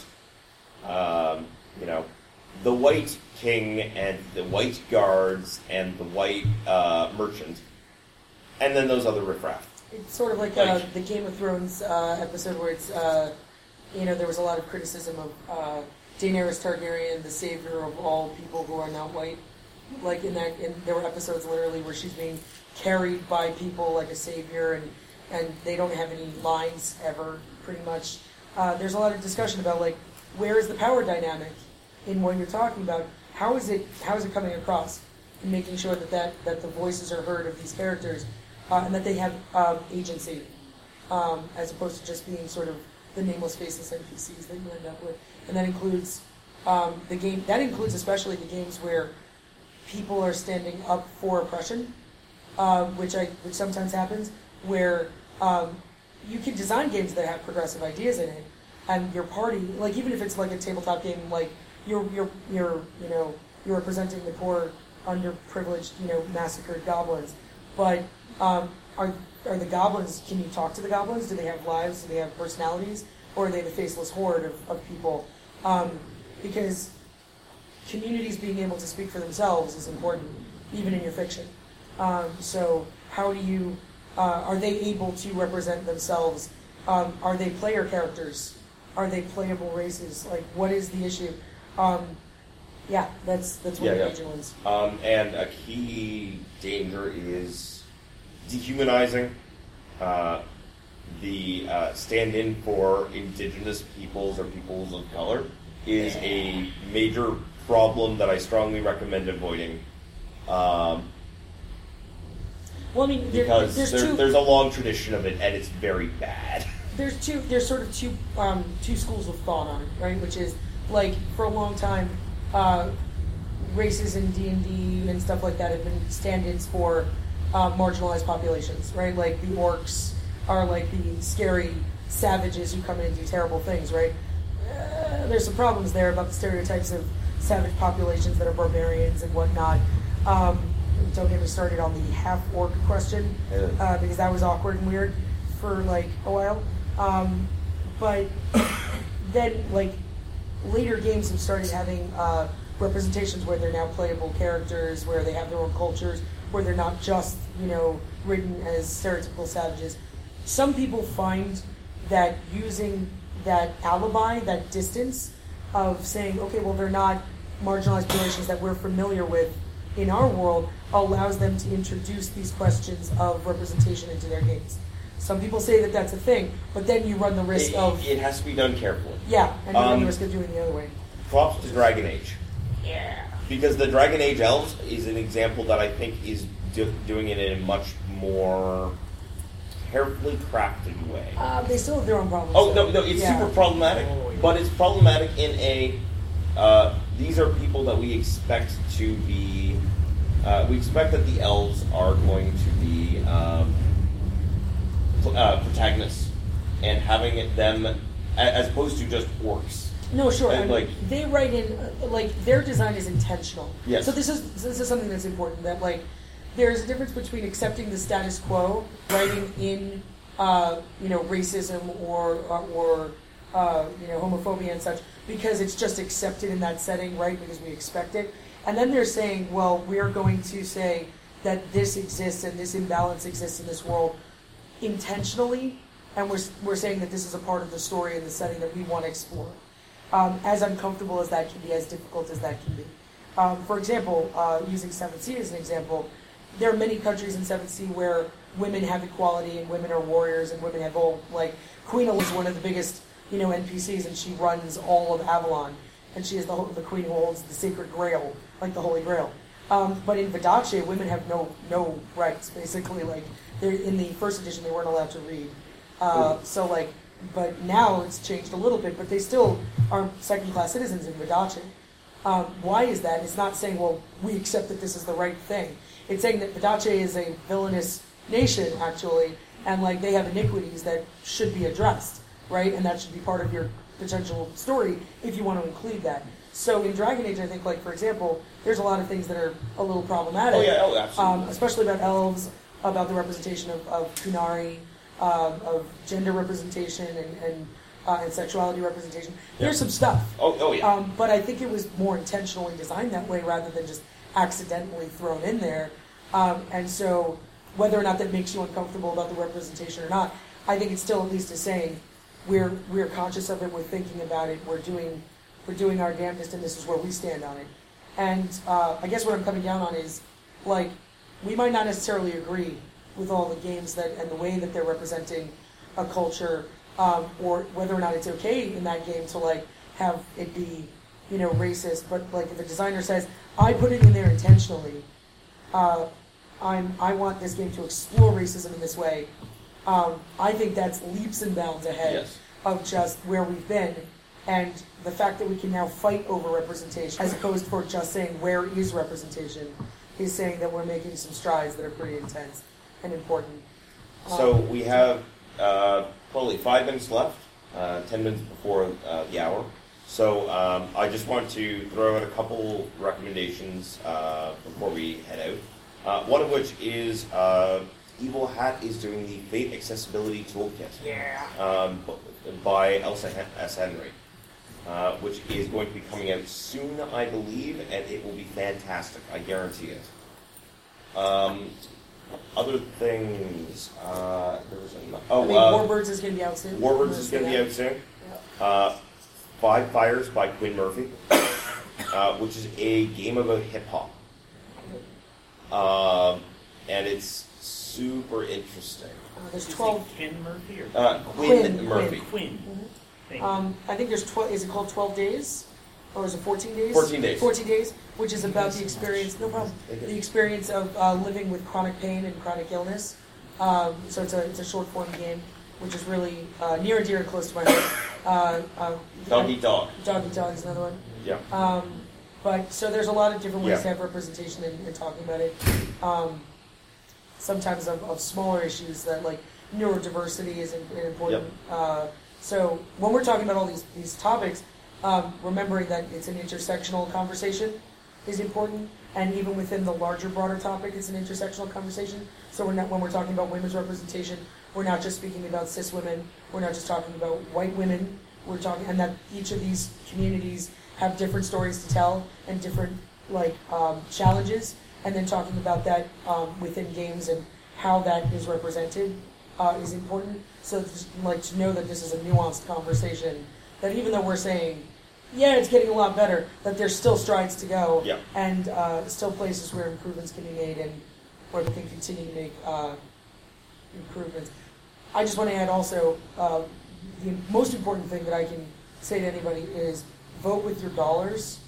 Speaker 1: um, you know the white king and the white guards and the white uh, merchant, and then those other riffraff.
Speaker 2: It's sort of like, uh, the Game of Thrones uh, episode where it's, uh, you know, there was a lot of criticism of uh, Daenerys Targaryen, the savior of all people who are not white. Like in that, in, there were episodes literally where she's being carried by people like a savior, and and they don't have any lines ever, pretty much. Uh, there's a lot of discussion about like where is the power dynamic in what you're talking about? How is it how is it coming across? And making sure that that, that the voices are heard of these characters, uh, and that they have um, agency, um, as opposed to just being sort of the nameless, faceless NPCs that you end up with. And that includes um, the game. That includes especially the games where people are standing up for oppression, um, which I which sometimes happens, where um, you can design games that have progressive ideas in it, and your party, like even if it's like a tabletop game, like you're you're you're you know you're representing the poor, underprivileged, you know, massacred goblins, but um, are are the goblins? Can you talk to the goblins? Do they have lives? Do they have personalities? Or are they the faceless horde of, of people? Um, because communities being able to speak for themselves is important, even in your fiction. Um, so, how do you, uh, are they able to represent themselves? Um, are they player characters? Are they playable races? Like, what is the issue? Um, yeah, that's that's one
Speaker 1: Yeah,
Speaker 2: of the
Speaker 1: yeah.
Speaker 2: major ones.
Speaker 1: Um, and a key danger is dehumanizing uh, the uh, stand-in for indigenous peoples or peoples of color is a major problem that I strongly recommend avoiding. Um,
Speaker 2: Well, I mean, there,
Speaker 1: because
Speaker 2: there's
Speaker 1: there, there's a long tradition of it, and it's very bad.
Speaker 2: There's two there's sort of two um, two schools of thought on it, right? Which is like for a long time, uh, races in D and D and stuff like that have been stand-ins for uh, marginalized populations, right? Like the orcs are like the scary savages who come in and do terrible things, right? Uh, there's some problems there about the stereotypes of savage populations that are barbarians and whatnot. Um, don't get me started on the half orc question uh, because that was awkward and weird for like a while. Um, but then, like later games have started having uh, representations where they're now playable characters, where they have their own cultures, where they're not just you know written as stereotypical savages. Some people find that using that alibi, that distance of saying, okay, well, they're not marginalized populations that we're familiar with in our world, allows them to introduce these questions of representation into their games. Some people say that that's a thing, but then you run the risk
Speaker 1: It,
Speaker 2: of
Speaker 1: it has to be done carefully.
Speaker 2: yeah, and you run
Speaker 1: Um,
Speaker 2: the risk of doing it the other way.
Speaker 1: Props to Dragon Age.
Speaker 2: Yeah.
Speaker 1: Because the Dragon Age elves is an example that I think is do, doing it in a much more carefully crafted way.
Speaker 2: Uh, they still have their own problems.
Speaker 1: Oh
Speaker 2: though.
Speaker 1: no, no, it's
Speaker 2: Yeah.
Speaker 1: super problematic,
Speaker 4: Oh, yeah.
Speaker 1: but it's problematic in a. Uh, these are people that we expect to be. Uh, we expect that the elves are going to be um, pl- uh, protagonists, and having it them as opposed to just orcs.
Speaker 2: No, sure.
Speaker 1: And,
Speaker 2: I mean,
Speaker 1: like-
Speaker 2: they write in uh, like their design is intentional.
Speaker 1: Yes.
Speaker 2: So this is this is something that's important. That like there's a difference between accepting the status quo, writing in uh, you know racism or or, or uh, you know homophobia and such because it's just accepted in that setting, right? Because we expect it. And then they're saying, well, we're going to say that this exists and this imbalance exists in this world intentionally, and we're, we're saying that this is a part of the story and the setting that we want to explore. Um, as uncomfortable as that can be, as difficult as that can be. Um, for example, uh, using Seventh Sea as an example, there are many countries in Seventh Sea where women have equality and women are warriors and women have all like Queen is one of the biggest you know NPCs and she runs all of Avalon and she is the, the queen who holds the sacred Grail, like the Holy Grail. Um, but in Vodacce, women have no no rights. Basically, like they're in the first edition, they weren't allowed to read. Uh, so like, but now it's changed a little bit. But they still are second class citizens in Vodacce. Um, why is that? It's not saying, well, we accept that this is the right thing. It's saying that Vodacce is a villainous nation, actually, and like they have iniquities that should be addressed, right? And that should be part of your potential story if you want to include that. So in Dragon Age, I think, like for example, there's a lot of things that are a little problematic.
Speaker 1: Oh yeah, oh absolutely.
Speaker 2: um, especially about elves, about the representation of, of Qunari, um, of gender representation and and, uh, and sexuality representation. There's some stuff.
Speaker 1: oh, oh yeah.
Speaker 2: Um, but I think it was more intentionally designed that way rather than just accidentally thrown in there. Um, and so, whether or not that makes you uncomfortable about the representation or not, I think it still at least is saying we're we're conscious of it, we're thinking about it, we're doing we're doing our damnedest, and this is where we stand on it. And uh, I guess what I'm coming down on is like we might not necessarily agree with all the games that and the way that they're representing a culture, um, or whether or not it's okay in that game to like have it be, you know, racist. But like if a designer says, "I put it in there intentionally," uh, I'm I want this game to explore racism in this way. Um, I think that's leaps and bounds ahead
Speaker 1: Yes.
Speaker 2: of just where we've been, and the fact that we can now fight over representation, as opposed for just saying where is representation, he's saying that we're making some strides that are pretty intense and important.
Speaker 1: So
Speaker 2: Um,
Speaker 1: we have uh, probably five minutes left, uh, ten minutes before uh, the hour. So um, I just want to throw out a couple recommendations uh, before we head out. Uh, one of which is uh, Evil Hat is doing the Fate Accessibility Toolkit
Speaker 2: yeah.
Speaker 1: um, by Elsa Hen- S. Henry, uh, which is going to be coming out soon, I believe, and it will be fantastic. I guarantee it. Um, other things. Uh, there was an-
Speaker 2: I
Speaker 1: oh,
Speaker 2: think
Speaker 1: uh,
Speaker 2: Warbirds is going to be out soon.
Speaker 1: Warbirds is going to be out soon. Uh, Five Fires by Quinn Murphy, uh, which is a game about hip hop. Um, and it's super interesting.
Speaker 2: Uh, there's 12.
Speaker 4: Ken Murphy or
Speaker 1: Uh, Quinn,
Speaker 2: Quinn,
Speaker 1: Murphy.
Speaker 4: Quinn? Thank you.
Speaker 2: Um, I think there's 12. Is it called 12 days? Or is it 14 days?
Speaker 1: 14 days.
Speaker 2: 14 days, which is about the experience, no problem, the experience of uh, living with chronic pain and chronic illness. Um, so it's a, it's a short form game, which is really uh, near and dear and close to my heart. Uh, uh,
Speaker 1: Dog Eat Dog.
Speaker 2: Dog Eat Dog is another one.
Speaker 1: Yeah.
Speaker 2: Um, but so there's a lot of different ways
Speaker 1: Yeah.
Speaker 2: to have representation and, and talking about it. Um, sometimes of, of smaller issues that like neurodiversity is im- important. Uh, so when we're talking about all these these topics, um, remembering that it's an intersectional conversation is important, and even within the larger, broader topic, it's an intersectional conversation. So we're not when we're talking about women's representation, we're not just speaking about cis women. We're not just talking about white women. We're talking, and that each of these communities have different stories to tell and different like um, challenges, and then talking about that um, within games and how that is represented uh, is important. So just, like to know that this is a nuanced conversation. That even though we're saying, yeah, it's getting a lot better, that there's still strides to go,
Speaker 1: Yeah.
Speaker 2: and uh, still places where improvements can be made and where we can continue to make uh, improvements. I just want to add also uh, the most important thing that I can say to anybody is vote with your dollars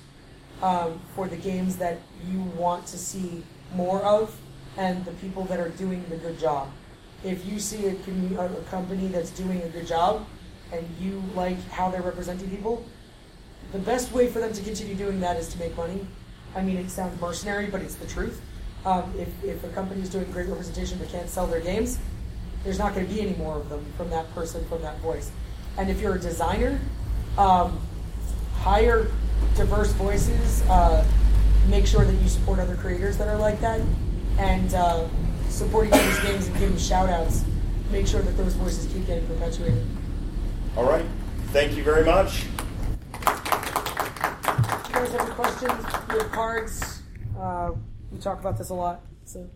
Speaker 2: um, for the games that you want to see more of and the people that are doing the good job. If you see a, commu- a company that's doing a good job and you like how they're representing people, the best way for them to continue doing that is to make money. I mean, it sounds mercenary, but it's the truth. Um, if, if a company is doing great representation but can't sell their games, there's not going to be any more of them from that person, from that voice. And if you're a designer, um, hire diverse voices. Uh, make sure that you support other creators that are like that, and uh, support each other's games and give them shout outs. Make sure that those voices keep getting perpetuated.
Speaker 1: All right. Thank you very much.
Speaker 2: If you guys have any questions, you have cards. Uh, we talk about this a lot, so